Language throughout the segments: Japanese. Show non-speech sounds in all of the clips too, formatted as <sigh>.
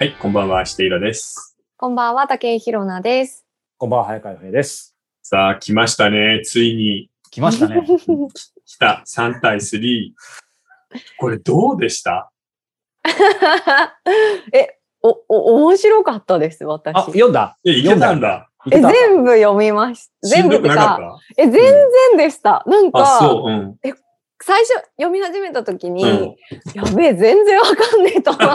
はい、こんばんは、していらです。こんばんは、竹井ひろなです。こんばんは、早川洋平です。さあ、来ましたね。ついに来ましたね。来た。3対3。これどうでした？<laughs> え、お、お、面白かったです、私。あ、読んだえ、いけたんだ。え、全部読みました。しんどく全部か、なかっえ、全然でした。なんたあ、か、そう、うん。最初読み始めた時に、うんやべえ、全然わかんねえと思って。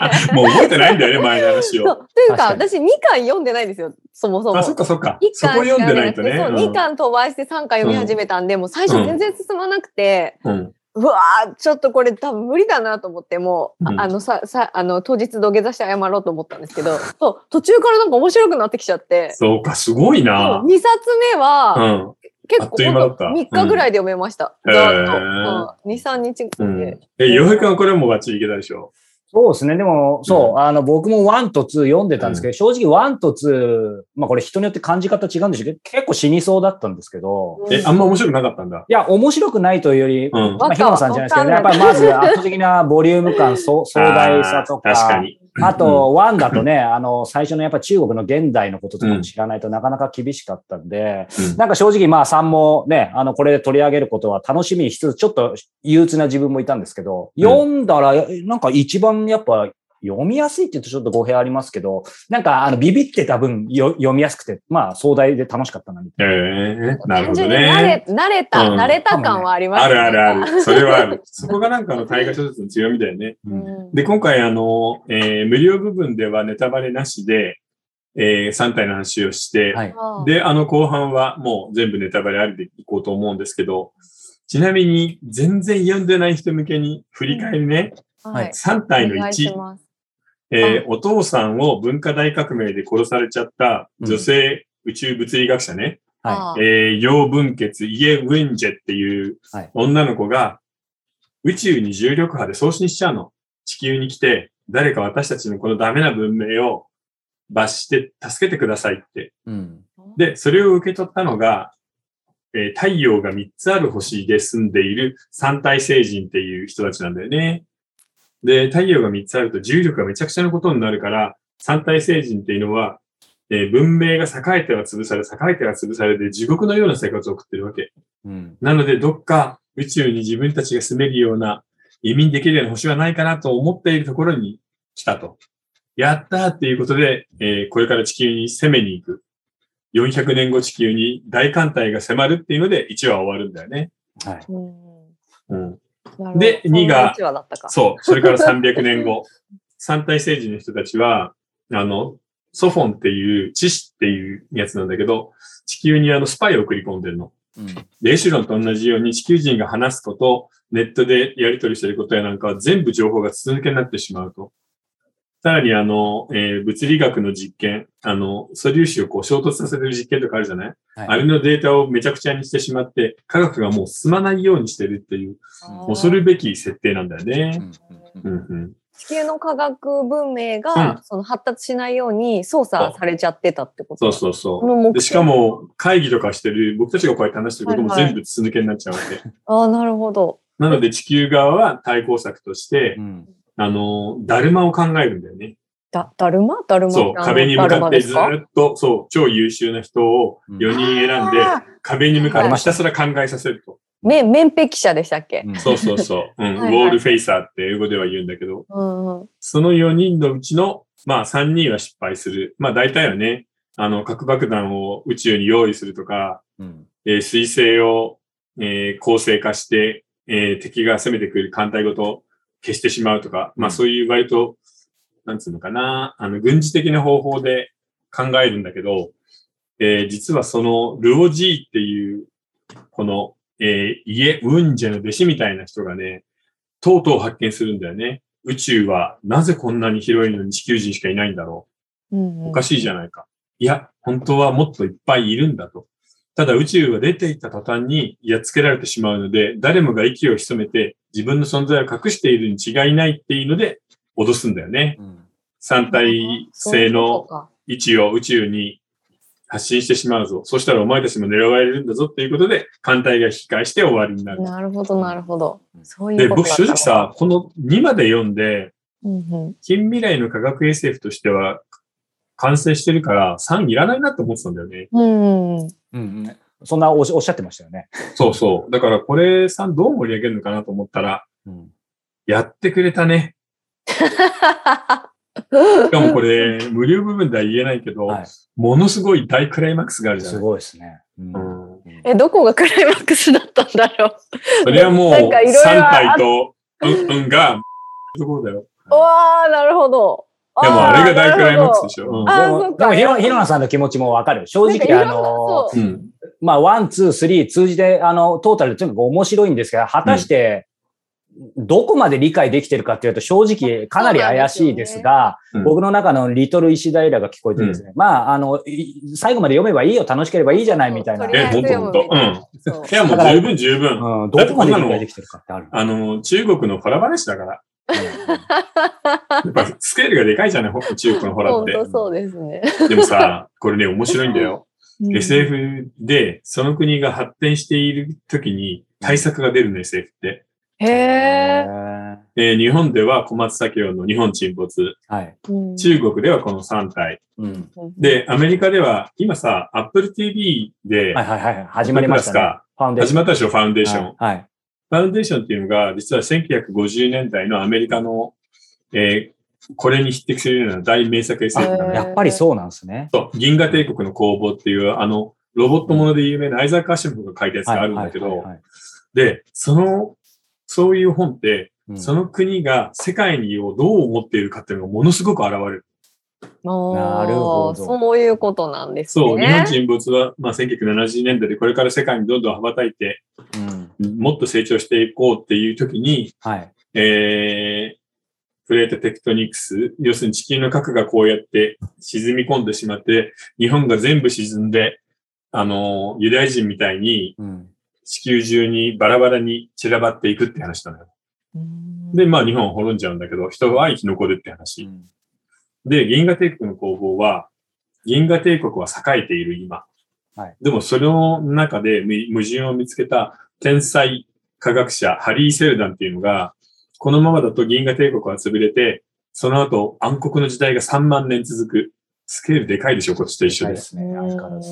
<laughs> もう覚えてないんだよね、前の話を。というか、私2巻読んでないんですよ、そもそも。あ、そっかそっか一。そこ読んでないとね。そう、2巻飛ばして3巻読み始めたんで、もう最初全然進まなくて、うん。うわーちょっとこれ多分無理だなと思って、もう、あうんあのさ、さ、あの、当日土下座して謝ろうと思ったんですけど、そう、途中からなんか面白くなってきちゃって、そうか、すごいな。2冊目うは、ん。結あっという間だった3日ぐらいで読めました。うんざーっと。うん、2、3日で。うん。え、洋平君はこれもバッチリいけたでしょ？そうですね。でも、そう、あの、僕も1と2読んでたんですけど、正直1と2、まあこれ人によって感じ方違うんでしょうけど、結構死にそうだったんですけど、うんえ、あんま面白くなかったんだ？いや、面白くないというより、うん。まあ、ヒロさんじゃないですけどね、やっぱりまず圧倒的なボリューム感、そう <laughs> 壮大さとか、確かに。あと、ワンだとね、<laughs> あの、最初のやっぱ中国の現代のこととかも知らないとなかなか厳しかったんで、うん。なんか正直まあ3もね、あの、これで取り上げることは楽しみにしつつ、ちょっと憂鬱な自分もいたんですけど、うん。読んだら、なんか一番やっぱ読みやすいって言うとちょっと語弊ありますけど、なんかあの、ビビってた分よ読みやすくて、まあ壮大で楽しかったな、みたいな。ええなるほど単純に慣ね。れ、慣れた、うん慣れた感はありますあるあるある。それはある。<laughs> そこがなんかの大河小説の強みだよね。うんで、今回あの、えー無料部分ではネタバレなしで、え3体の話をして、はい。あーで、あの後半はもう全部ネタバレありでいこうと思うんですけど、ちなみに全然読んでない人向けに振り返りね、はい。3体のお願いし1、ます。えーお父さんを文化大革命で殺されちゃった女性宇宙物理学者ね、はあーえー、楊文傑、イエ・ウィンジェっていうはい女の子が宇宙に重力波で送信しちゃうの。地球に来て、誰か私たちのこのダメな文明を罰して助けてくださいって。い。うん。で、それを受け取ったのが、えー太陽が3つある星で住んでいる三体星人っていう人たちなんだよね。で、太陽が3つあると重力がめちゃくちゃなことになるから、三体星人っていうのは、えー文明が栄えては潰され、栄えては潰されて地獄のような生活を送ってるわけ。うん。なので、どっか宇宙に自分たちが住めるような、移民できるような星はないかなと思っているところに来たと。やったーっていうことで、えーこれから地球に攻めに行く。400年後地球に大艦隊が迫るっていうので1話終わるんだよね。はい。うんで二がそう。それから300年後。<laughs> 三体星人の人たちは、あの、ソフォンっていう、知識っていうやつなんだけど、地球にあのスパイを送り込んでるの。うん。で、エシュロンと同じように地球人が話すこと、ネットでやり取りしていることやなんかは全部情報が筒抜けになってしまうと。さらにあの、えー物理学の実験、あの、素粒子をこう衝突させてる実験とかあるじゃない、はいあれのデータをめちゃくちゃにしてしまって、科学がもう進まないようにしてるっていう、恐るべき設定なんだよね。うんうんうん。地球の科学文明が、うんその発達しないように操作されちゃってたってこと？そうそうそう。でしかも、会議とかしてる、僕たちがこうやって話してることもはいはい全部筒抜けになっちゃうわけ。ああ、なるほど。なので地球側は対抗策としてう、ん。あの、だるまを考えるんだよね。だ、だるま？だるま？そう、壁に向かってずっと、そう、超優秀な人をうん。4人選んで、壁に向かってはい。ひたすら考えさせると。め面壁者でしたっけ、うん。そうそうそう。<laughs> うん、ウはいはい。ォールフェイサーって英語では言うんだけど、うんうん、その4人のうちの、まあ3人は失敗する。まあ大体はね、あの、核爆弾を宇宙に用意するとか、うん。えー水星を、えー構成化して、えー敵が攻めてくる艦隊ごと消してしまうとか、まあそういう割と、なんつうのかな、あの、軍事的な方法で考えるんだけど、えー実はその、ルオジーっていう、この、えーイエ・ウンジェの弟子みたいな人がね、とうとう発見するんだよね。宇宙はなぜこんなに広いのに地球人しかいないんだろう。うんうんおかしいじゃないか。いや、本当はもっといっぱいいるんだと。ただ宇宙は出ていった途端にやっつけられてしまうので、誰もが息を潜めて自分の存在を隠しているに違いないっていうので脅すんだよね。うん三体性の位置を宇宙に発信してしまうぞ。そしたらお前たちも狙われるんだぞっていうことで、艦隊が引き返して終わりになる。なるほど、なるほど。そういで、うことだ僕正直さ、この2まで読んで、うんうん近未来の科学 SF としては完成してるから3いらないなって思ってたんだよね。うんうんうんうん。そんなおっしおっしゃってましたよね。そうそう。だからこれ3どう盛り上げるのかなと思ったら、うん。やってくれたね。<laughs> しかもこれ、無料部分では言えないけど、はい。ものすごい大クライマックスがあるじゃすない。ごいですね。うんうんえ、どこがクライマックスだったんだろそれはもう、なんかいろいろ3体と、うん、うんが、ところだよ。う。わー、なるほど。でもあれが大クライマックスでししょ。うんでもでもひろ、ひろなさんの気持ちもわかる。正直、あの、うん。うん。まあ、 one、two、three 通じて、あの、トータルでとにかく面白いんですが、果たして、どこまで理解できてるかっていうと、正直かなり怪しいですが、うん僕の中のリトル石平が聞こえてですね、まあ、あの、い最後まで読めばいいよ、楽しければいいじゃないみたいな。え、ほんとほんと。うん。いや、もう十分十分。うん、どこまで理解できてるかってある。あの、中国のホラ話だから。やっぱスケールがでかいじゃない、ほ中国の <laughs> ホラって。本当そうですね。でもさ、これね、面白いんだよ。うん SF で、その国が発展している時に対策が出るの、SF って。へえ。えー日本では小松左京の日本沈没。はい。うん中国ではこの3体。うん。で、アメリカでは、今さ、Apple TV ではいはいはい。始まりましたね。ファウンデーション。始まったでしょ、ファウンデーション。はい。はいファウンデーションっていうのが、実は1950年代のアメリカの、えーこれに匹敵するような大名作 SF なのへーよ。やっぱりそうなんですね。そう銀河帝国の攻防っていう、あの、ロボットもので有名なアイザー・カーシムが書いたやつがあるんだけどで、その、そういう本って、うんその国が世界にをどう思っているかっていうのがものすごく現れる。なるほどそういうことなんですね。そう、日本沈没は、まあ、1970年代でこれから世界にどんどん羽ばたいて、うん。もっと成長していこうっていう時に、はい。えー、プレートテクトニクス、要するに地球の核がこうやって沈み込んでしまって、日本が全部沈んで、あの、ユダヤ人みたいにうん。地球中にバラバラに散らばっていくって話なのよ。うんで、まあ日本は滅んじゃうんだけど、人は生き残るって話。で、銀河帝国の攻防は、銀河帝国は栄えている今。はいでもその中でむ矛盾を見つけた天才科学者、ハリー・セルダンっていうのが、このままだと銀河帝国は潰れて、その後暗黒の時代が3万年続く。スケールでかいでしょ、こっちと一緒で。ないですね。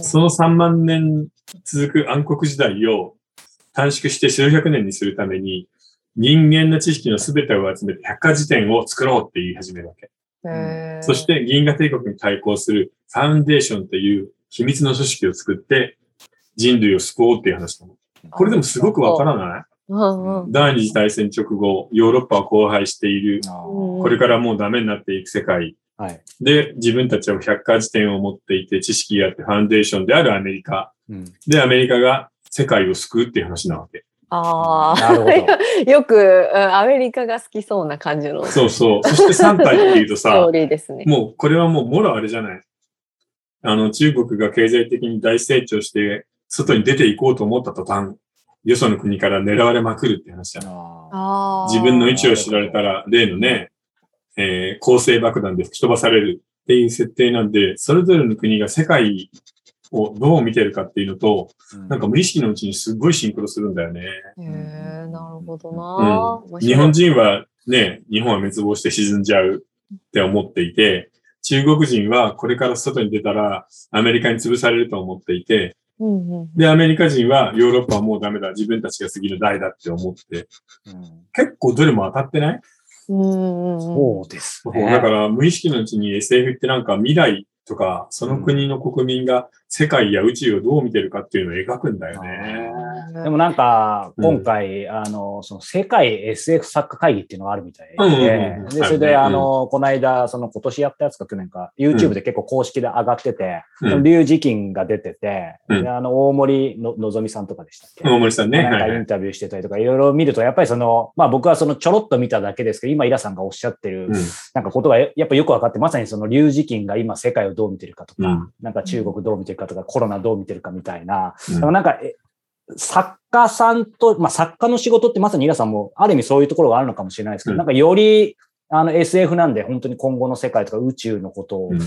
その3万年続く暗黒時代を短縮して数百年にするために、人間の知識の全てを集めて百科事典を作ろうって言い始めるわけ。そして銀河帝国に対抗するファウンデーションっていう秘密の組織を作って人類を救おうっていう話なの。これでもすごくわからない？第二次大戦直後、ヨーロッパは荒廃している。これからもうダメになっていく世界。ーはい。で、自分たちは百科事典を持っていて、知識があってファンデーションであるアメリカ。うん。で、アメリカが世界を救うっていう話なわけ。あなるほど。あ、<laughs> よくうんアメリカが好きそうな感じのスそうそう。そして3体っていうとトさー、リーですね。もうこれはもうもろあれじゃない。あの、中国が経済的に大成長して、外に出ていこうと思った途端、よその国から狙われまくるって話じゃん。ああー。自分の位置を知られたら、例のね、えー、構成爆弾で吹き飛ばされるっていう設定なんで、それぞれの国が世界をどう見てるかっていうのと、ーなんか無意識のうちにすっごいシンクロするんだよね。へえ、なるほどな、面白い。日本人はね、日本は滅亡して沈んじゃうって思っていて、中国人はこれから外に出たらアメリカに潰されると思っていて、うんうんで、アメリカ人はヨーロッパはもうダメだ、自分たちが次の代だって思って、うん。結構どれも当たってない、うんうんうんそうですね。だから無意識のうちに SF ってなんか未来とか、その国の国民が世界や宇宙をどう見てるかっていうのを描くんだよね。でもなんか、うん。今回、あの、その世界 SF 作家会議っていうのがあるみたいで、うんうんうんで、それで、あの、この間、その今年やったやつか去年か、YouTube で結構公式で上がってて、うん。その龍磁金が出てて、うん。であの、大森ののぞみさんとかでしたっけ、大森さんね。なんかインタビューしてたりとか、いろいろ見ると、やっぱりその、まあ僕はそのちょろっと見ただけですけど、今、イラさんがおっしゃってる、うん。なんかことがやっぱよくわかって、まさにその龍磁金が今世界をどう見てるかとか、うん。なんか中国どう見てるかとか、コロナどう見てるかみたいな、なんか、え作家さんと、まあ作家の仕事ってまさにイラさんもある意味そういうところがあるのかもしれないですけど、うんなんかよりあの SF なんで本当に今後の世界とか宇宙のことをうん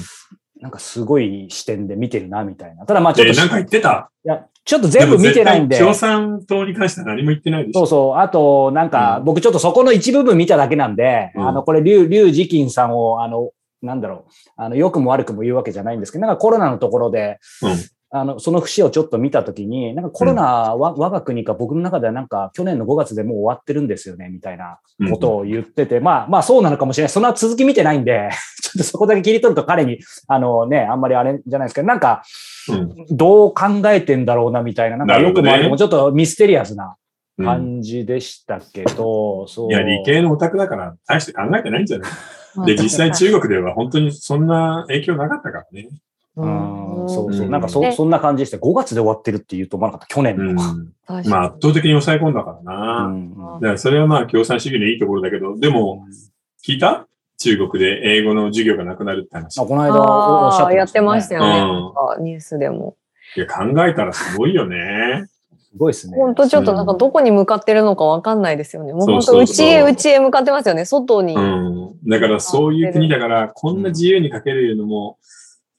なんかすごい視点で見てるな、みたいな。ただまあちょっと、えーなんか言ってた？いや、ちょっと全部見てないんで。共産党に関しては何も言ってないでしょ。そうそう。あと、なんか、うん僕ちょっとそこの一部分見ただけなんで、うんあの、これ、リュウ、リュウジキンさんを、あの、なんだろう、あの、良くも悪くも言うわけじゃないんですけど、なんかコロナのところで、うんあの、その節をちょっと見たときに、なんかコロナは、我が国か僕の中ではなんか去年の5月でもう終わってるんですよね、みたいなことを言ってて、まあまあそうなのかもしれない。その続き見てないんで、<laughs> ちょっとそこだけ切り取ると彼に、あのね、あんまりあれじゃないですけど、なんか、うん。どう考えてんだろうな、みたいな、なんかよくも悪くもちょっとミステリアスなうん。感じでしたけど、そう。いや、理系のオタクだから、大して考えてないんじゃない？<laughs> まあで、実際中国では本当にそんな影響なかったからね。うん、そうそう。うんなんかそ、えそんな感じでした。5月で終わってるって言うと思わなかった。去年うん。の。まあ、圧倒的に抑え込んだからうな。んだからそれはまあ、共産主義のいいところだけど、でも、聞いた？中国で英語の授業がなくなるって話。あこの間おおっしゃってやってましたよね。ニュースでも。いや、考えたらすごいよね。すごいですね。本当ちょっとなんかどこに向かってるのかわかんないですよね。もう本当そうそうそう内へ内へ向かってますよね。外に。うん。だからそういう国だから、こんな自由に書けるのも、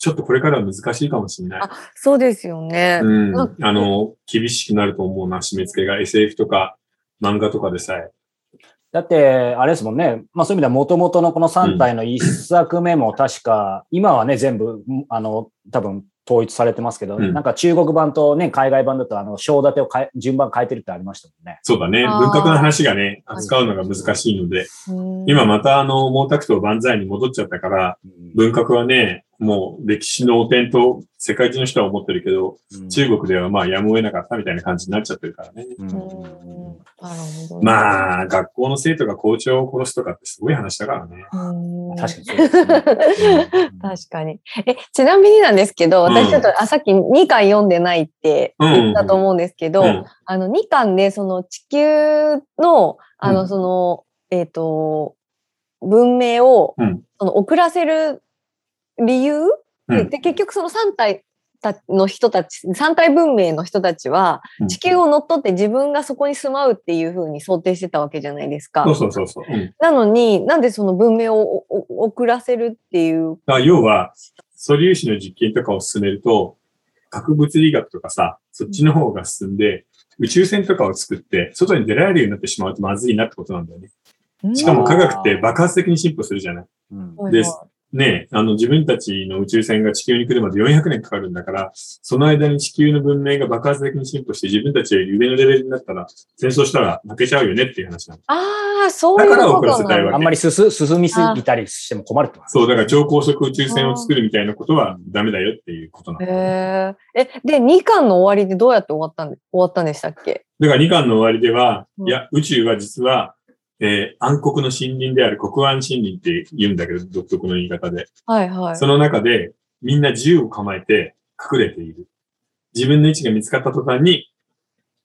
ちょっとこれからは難しいかもしれない。そうですよね。うんなんか。あの、厳しくなると思うな、締め付けが SF とか漫画とかでさえ。だって、あれですもんね。まあそういう意味では元々のこの3体の1作目も確か、今はね、全部、あの、多分統一されてますけど、うんなんか中国版とね、海外版だと、あの、章立てを変え、順番変えてるってありましたもんね。そうだね。文学の話がね、扱うのが難しいので、うん今またあの、毛沢東万歳に戻っちゃったから、文学はね、もう歴史の汚点と世界中の人は思ってるけど、うん。中国ではまあやむを得なかったみたいな感じになっちゃってるからね。まあ、学校の生徒が校長を殺すとかってすごい話だからね。うん。確かにそうですね。確かに。え、ちなみになんですけど、うん。私ちょっと、あ、さっき2巻読んでないって言ったと思うんですけど、うん。あの、2巻で、その地球の、あの、うん。その、えっ、と、文明を、うん。その、遅らせる理由、うんで、結局その3体たの人たち、3体文明の人たちはうん、地球を乗っ取って自分がそこに住まうっていうふうに想定してたわけじゃないですか。そうそうそうそう。うんなのに、なんでその文明をおお遅らせるっていう？だから要は、素粒子の実験とかを進めると、核物理学とかさ、そっちの方が進んで、宇宙船とかを作って、外に出られるようになってしまうとまずいなってことなんだよね。しかも科学って爆発的に進歩するじゃない。うんはいですねえ、あの自分たちの宇宙船が地球に来るまで400年かかるんだから、その間に地球の文明が爆発的に進歩して自分たちより上のレベルになったら、戦争したら負けちゃうよねっていう話なの。ああ、そういうことだから遅らせたいわなのあんまり進進みすぎたりしても困るってことそう、だから超高速宇宙船を作るみたいなことはダメだよっていうことなの。へえ。え、で、2巻の終わりでどうやって終わったんで、終わったんでしたっけ？だから2巻の終わりでは、うんいや、宇宙は実は、えー暗黒の森林である黒暗森林って言うんだけど、独特の言い方で。はいはい。その中で、みんな銃を構えて隠れている。自分の位置が見つかった途端に、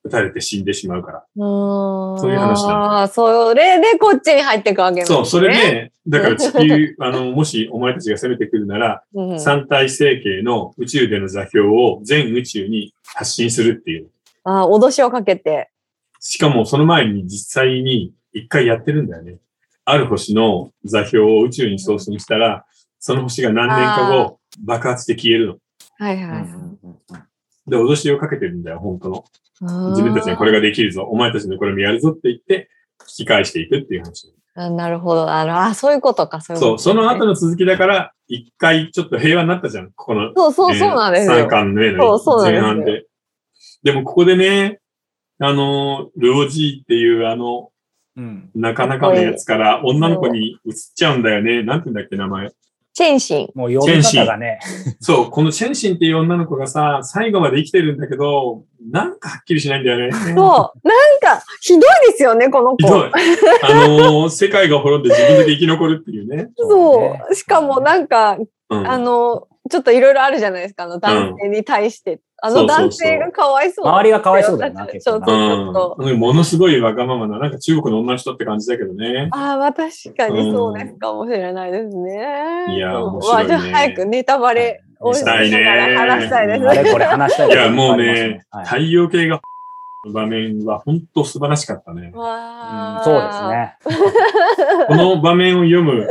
撃たれて死んでしまうから。そそういう話なのああ、それでこっちに入っていくわけですね。そう、それで、だから地球、<laughs> あの、もしお前たちが攻めてくるなら、うん、三体成形の宇宙での座標を全宇宙に発信するっていう。ああ、脅しをかけて。しかもその前に実際に一回やってるんだよね。ある星の座標を宇宙に送信したら、その星が何年か後、爆発して消えるの。はいはいはい。で、脅しをかけてるんだよ、本当の。自自分たちにこれができるぞ、お前たちのこれもやるぞって言って、引き返していくっていう話。あなるほど。あの、あ、そういうことか、そういうそう、こと、その後の続きだから、一回ちょっと平和になったじゃん、ここの。そうそう、そうなんですよ。三巻目のそうそうなんですよ前半で。でもここでね、あの、ルオジーっていうあの、うん。なかなかのやつから女の子に移っちゃうんだよね。なんて言うんだっけ、名前。チェンシン。もう呼び方がね。そう、このチェンシンっていう女の子がさ、最後まで生きてるんだけど、なんかはっきりしないんだよね。そう。なんか、ひどいですよね、この子。ひどい。あのー世界が滅んで自分だけ生き残るっていうね。そう。しかもなんか、うん。あの、ちょっといろいろあるじゃないですか、あの男性に対して。あのそうそうそう男性がかわいそう。周りがかわいそうだよな、結構ちょっとな。うん。ものすごいわがままな、なんか中国の女の人って感じだけどね。ああ、まあ確かにそうですかもしれないですね。いやそう面白いねまあじゃあ早くネタバレをししたいね話したいですね。あれこれ話したいいや、もうね、はい太陽系がの場面は本当素晴らしかったね。そうですね。この場面を読む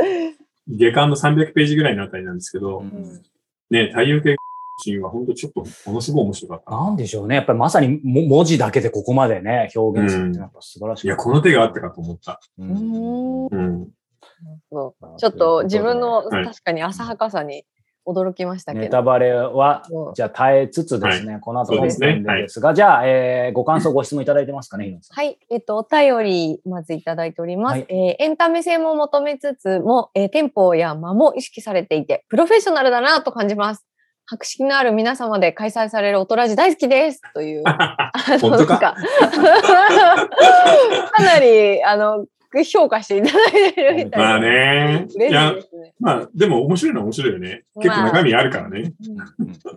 下巻の300ページぐらいのあたりなんですけど、うんね、太陽系シーンは本当ちょっとものすごい面白かった。なんでしょうね。やっぱりまさにも文字だけでここまでね、表現するってやっぱ素晴らしい。いや、この手があったかと思った。ううんうん。ちょっと自分のはい確かに浅はかさに驚きましたけど。ネタバレはじゃあ耐えつつですね、この後そうですねですが、じゃあ、えーご感想、ご質問いただいてますかね。はい。えっと、お便り、まずいただいております。はいえーエンタメ性も求めつつも、えーテンポや間も意識されていて、プロフェッショナルだなと感じます。博識のある皆様で開催されるおとらじ大好きです。という。<laughs> 本当か？<laughs> かなり、あの、評価していただいてるみたいな。まあね。いや。まあ、でも面白いのは面白いよね。結構中身あるからね。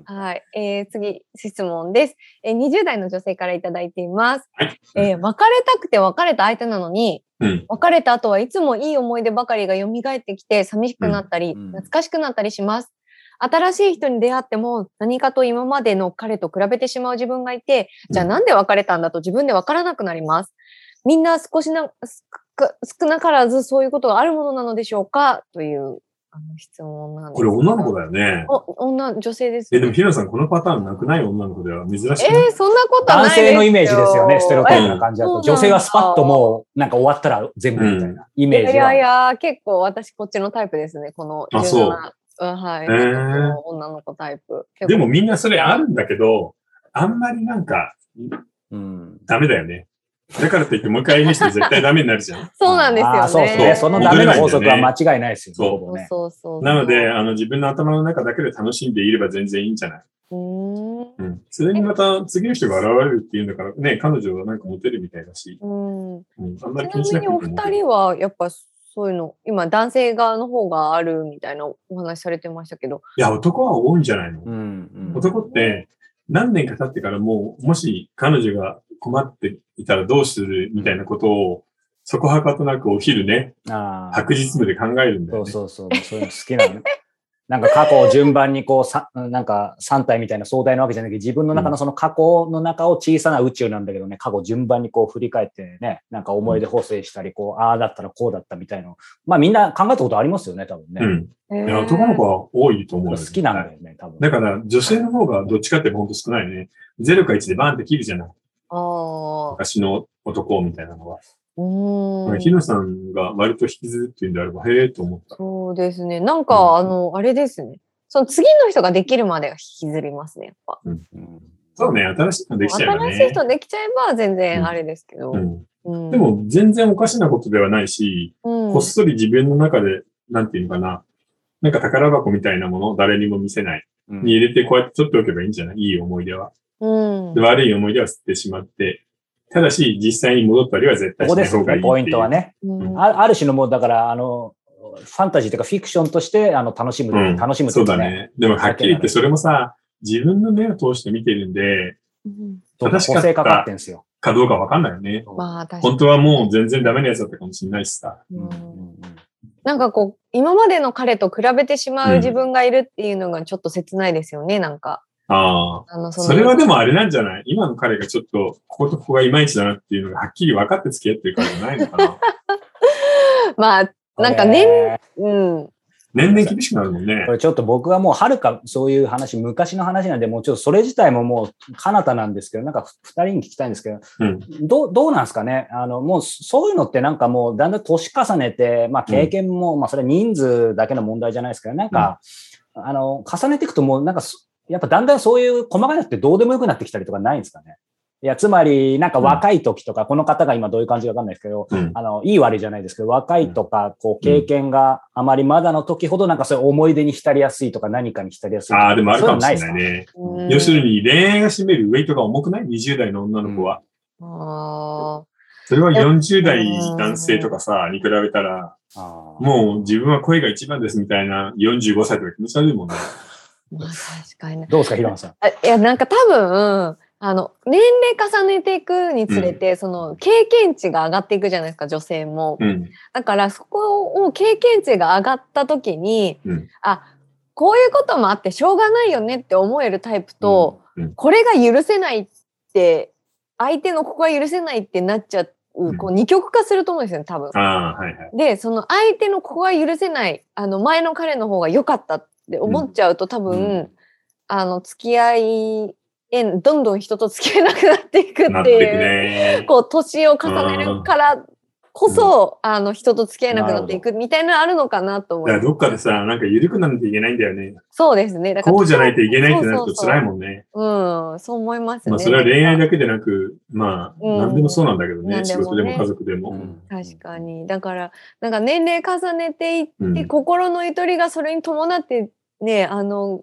はい。えー次、質問です、えー。20代の女性からいただいています。はい。えー別れたくて別れた相手なのに、うん。別れた後はいつもいい思い出ばかりが蘇ってきて寂しくなったり、うんうん懐かしくなったりします。新しい人に出会っても何かと今までの彼と比べてしまう自分がいて、じゃあなんで別れたんだと自分で分からなくなります。みんな少しな、少なからずそういうことがあるものなのでしょうか？というあの質問なんですこれ女の子だ。だよね。お女、女性です。え、でもヒロさん、このパターンなくない女の子では珍しい？えー、そんなことない男ですよ。性のイメージですよね、ステレオタイプな感じだと。え女性はスパッともう、なんか終わったら全部みたいなイメージいやいは。や、結構私こっちのタイプですね。このあそう17うんはい。へー女の子タイプ。でもみんなそれあるんだけど、あんまりなんか、うんダメだよね。だからといってもう一回言う人絶対ダメになるじゃん。<laughs> そうなんですよね。そうですね。そのダメの法則は間違いないですよね。そうほぼねそうそう。なので、あの、自分の頭の中だけで楽しんでいれば全然いいんじゃない？うーん。うん。それにまた次の人が現れるっていうんだから、ね、彼女はなんかモテるみたいだし、うん。うん、あんまりち気にしなくていいなみにお二人はやっぱそういうの、今男性側の方があるみたいなお話されてましたけど。いや、男は多いんじゃないの、うんうん男って何年か経ってからもう、もし彼女が困っていたらどうするみたいなことを、そこはかとなくお昼ね、あー白日夢で考えるんだよね。そうそうそう。そういうの好きなのね。<laughs> なんか過去を順番にこう、さなんか3体みたいな壮大なわけじゃなくて、自分の中のその過去の中を小さな宇宙なんだけどね、過去順番にこう振り返ってね、なんか思い出補正したり、こう、ああだったらこうだったみたいなの。まあみんな考えたことありますよね、多分ね。うん。いや、男の子は多いと思うよ。好きなんだよね、多分。だから、女性の方がどっちかってほんと少ないね。0か1でバンって切るじゃない。ああ。昔の男みたいなのは。うーん。ひのさんが割と引きずるっていうんであれば、へえと思った。そうですね。なんか、うんあの、あれですね。その次の人ができるまでは引きずりますね、やっぱ。うんそうね、新しいのできちゃえばね。新しい人できちゃえば全然あれですけど。うん。うんで、も、全然おかしなことではないし、うんこっそり自分の中で、なんていうのかな。なんか宝箱みたいなものを誰にも見せない。うんに入れてこうやって取っておけばいいんじゃない？いい思い出は。うんで。悪い思い出は捨ててしまって。ただし、実際に戻ったりは絶ここですよ対しない方がいいね、ポイントはね。ね。うんあある種のもう、だから、あの、ファンタジーというかフィクションとして、あの、楽しむ、うん楽しむとそいううかね。だね。でも、はっきり言って、それもさ、自分の目を通して見てるんで、うん正しかったかかってんすよ。かどうかわかんないよね。まあ、確かに本当はもう全然ダメなやつだったかもしれないしさ。うんなんかこう、今までの彼と比べてしまう自分がいるっていうのがちょっと切ないですよね、なんか。ああ。そそれはでもあれなんじゃない？今の彼がちょっと、こことここがいまいちだなっていうのがはっきり分かって付き合ってるからじゃないのかな？<laughs> まあ、なんかこ年、れうん。年々厳しくなるもんねこ。れちょっと僕はもうはるかそういう話、昔の話なんで、もうちょっとそれ自体ももう彼方なんですけど、なんか二人に聞きたいんですけど、うん。どう、どうなんですかね？あの、もうそういうのってなんかもうだんだん年重ねて、まあ経験も、まあそれは人数だけの問題じゃないですけど、なんか、あの、重ねていくともうなんかそ、やっぱだんだんそういう細かいのってどうでもよくなってきたりとかないんですかねいや、つまり、なんか若い時とか、この方が今どういう感じかわかんないですけど、うん。あの、いい悪いじゃないですけど、若いとか、こう、経験があまりまだの時ほど、なんかそういう思い出に浸りやすいとか、何かに浸りやすいとか。ああ、でもあるかもしれないね。うん要するに恋愛が占めるウェイトが重くない ?20 代の女の子は。あそれは40代男性とかさ、に比べたら、もう自分は恋が一番ですみたいな45歳とか気持ち悪いもんね。ーまあ、<laughs> 確かにね。どうですか、平野さん？あいや、なんか多分、あの、年齢重ねていくにつれて、その、経験値が上がっていくじゃないですか、女性も。うん。だから、そこを経験値が上がった時に、うんあ、こういうこともあってしょうがないよねって思えるタイプと、うんうんこれが許せないって、相手のここが許せないってなっちゃう、こう二極化すると思うんですよね、多分。ああ、はいはい。で、その相手のここが許せない、あの前の彼の方が良かったっって思っちゃうと多分、うあの、付き合いえ、どんどん人と付き合えなくなっていくってていう。ね。こう、年を重ねるからこそ、あの、人と付き合えなくなっていくみたいなのあるのかなと思います。だからどっかでさ、なんか緩くならなきゃいけないんだよね。そうですね。だからこうじゃないといけないってなると辛いもんね。うん、そう思いますね。まあそれは恋愛だけでなく、まあ、うん何でもそうなんだけどね。仕事でも家族でも。うん確かに。だから、なんか年齢重ねていって、うん心のゆとりがそれに伴ってね、あの、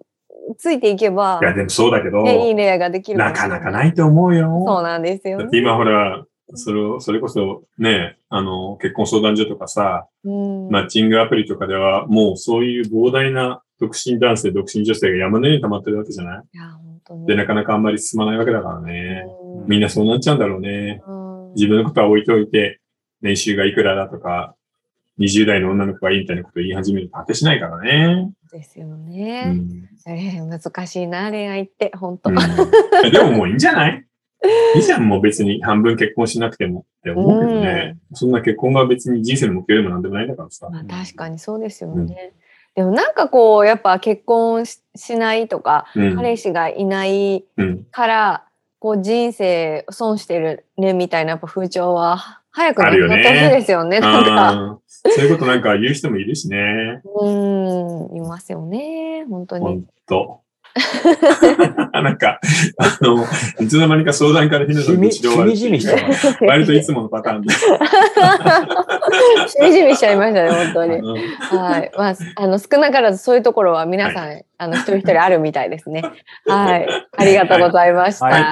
ついていけばい、や、でもそうだけど、ね、いい恋愛ができるなかなかないと思うそうよ。なんですよね。だって今ほら、それを、それこそね、あの、結婚相談所とかさ、うんマッチングアプリとかでは、もうそういう膨大な独身男性、独身女性が山のように溜まってるわけじゃない？いや、本当に。で、なかなかあんまり進まないわけだからね。うんみんなそうなっちゃうんだろうね。うん自分のことは置いといて、年収がいくらだとか、20代の女の子がいいみたいなことを言い始めると果てしないからね。ですようね。ん。えー難しいな、恋愛って、本当。うんでももういいんじゃない？いいじゃん、もう別に半分結婚しなくてもって思うけどね。そんな結婚が別に人生の目標でもなんでもないんだからさ。まあ確かにそうですよね。でもなんかこう、やっぱ結婚ししないとか、うん。彼氏がいないうん。から、こう人生損してるね、みたいなやっぱ風潮は、早くなくあるよねなってほしいですよね。なんか、そういうことなんか言う人もいるしね。うん、いますよね。本当ほに。んと。<laughs> なんか、あの、いつの間にか相談からひなしみ、しみじみしてます。割といつものパターンで。<laughs> しみじみしちゃいましたね、本当に。うんはい。まあ、あの、少なからずそういうところは皆さん、あの、一人一人あるみたいですね。<laughs> はい。ありがとうございました。はい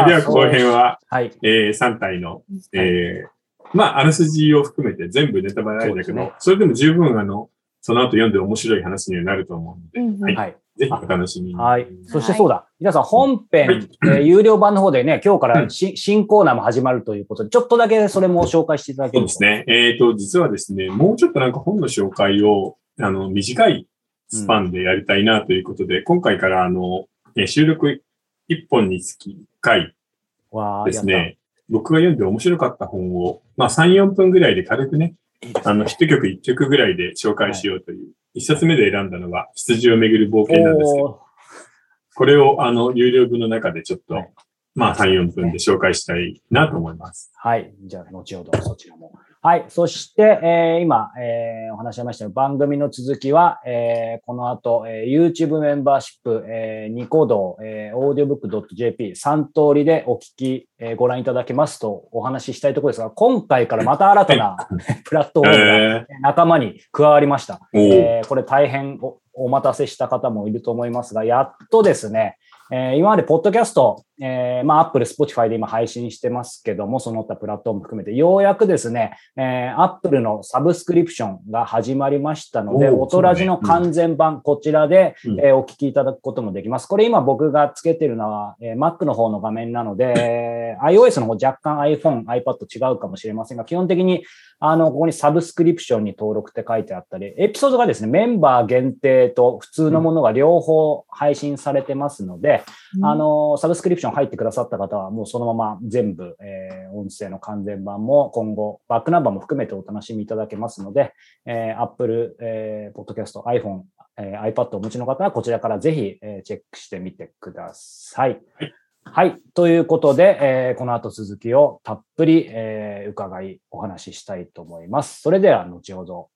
はい。では後編は、はい。えー、3体の、えー、まあ、あらすじを含めて全部ネタバレあるんだけど、そねそれでも十分あの、その後読んで面白い話にはなると思うので、うんうんはいはい。ぜひお楽しみに。はい。そしてそうだ。皆さん本編、はいえー有料版の方でね、今日からし新コーナーも始まるということで、ちょっとだけそれも紹介していただけるとそうです。ね。えっ、と、実はですね、もうちょっとなんか本の紹介を、あの、短いスパンでやりたいなということで、今回からあの、えー収録1本につき1回ですね、僕が読んで面白かった本を、まあ3、4分ぐらいで軽くね。あの、一曲一曲ぐらいで紹介しようという、一冊目で選んだのは、羊をめぐる冒険なんですけど、これをあの、有料分の中でちょっと、はいまあ3、4分で紹介したいなと思います。はい。じゃあ、後ほどそちらも。はい。そして、えー今、えーお話ししました番組の続きは、えーこの後、えー YouTube メンバーシップ、えーニコ動、えー、audiobook.jp、3通りでお聞き、えーご覧いただけますとお話ししたいところですが、今回からまた新たな <laughs> プラットフォームがえ仲間に加わりました。ー、おーえーこれ大変おお待たせした方もいると思いますが、やっとですね、えー今までポッドキャスト、えーまあ、Apple、Spotify で今配信してますけども、その他プラットフォーム含めて、ようやくですね、えー、Apple のサブスクリプションが始まりましたので、おーオトラジの完全版、こちらで、うん。えーお聞きいただくこともできます。これ今僕がつけてるのは、えー Mac の方の画面なので、え <laughs> ー iOS の方若干 iPhone、iPad 違うかもしれませんが、基本的にあの、ここにサブスクリプションに登録って書いてあったり、エピソードがですね、メンバー限定と普通のものが両方配信されてますので、あの、サブスクリプション入ってくださった方はもうそのまま全部、えー音声の完全版も今後、バックナンバーも含めてお楽しみいただけますので、えー Apple、えー、Podcast、iPhone、えー iPad をお持ちの方はこちらからぜひ、えーチェックしてみてください。はいはい。ということで、えーこの後続きをたっぷり、えー伺い、お話ししたいと思います。それでは、後ほど。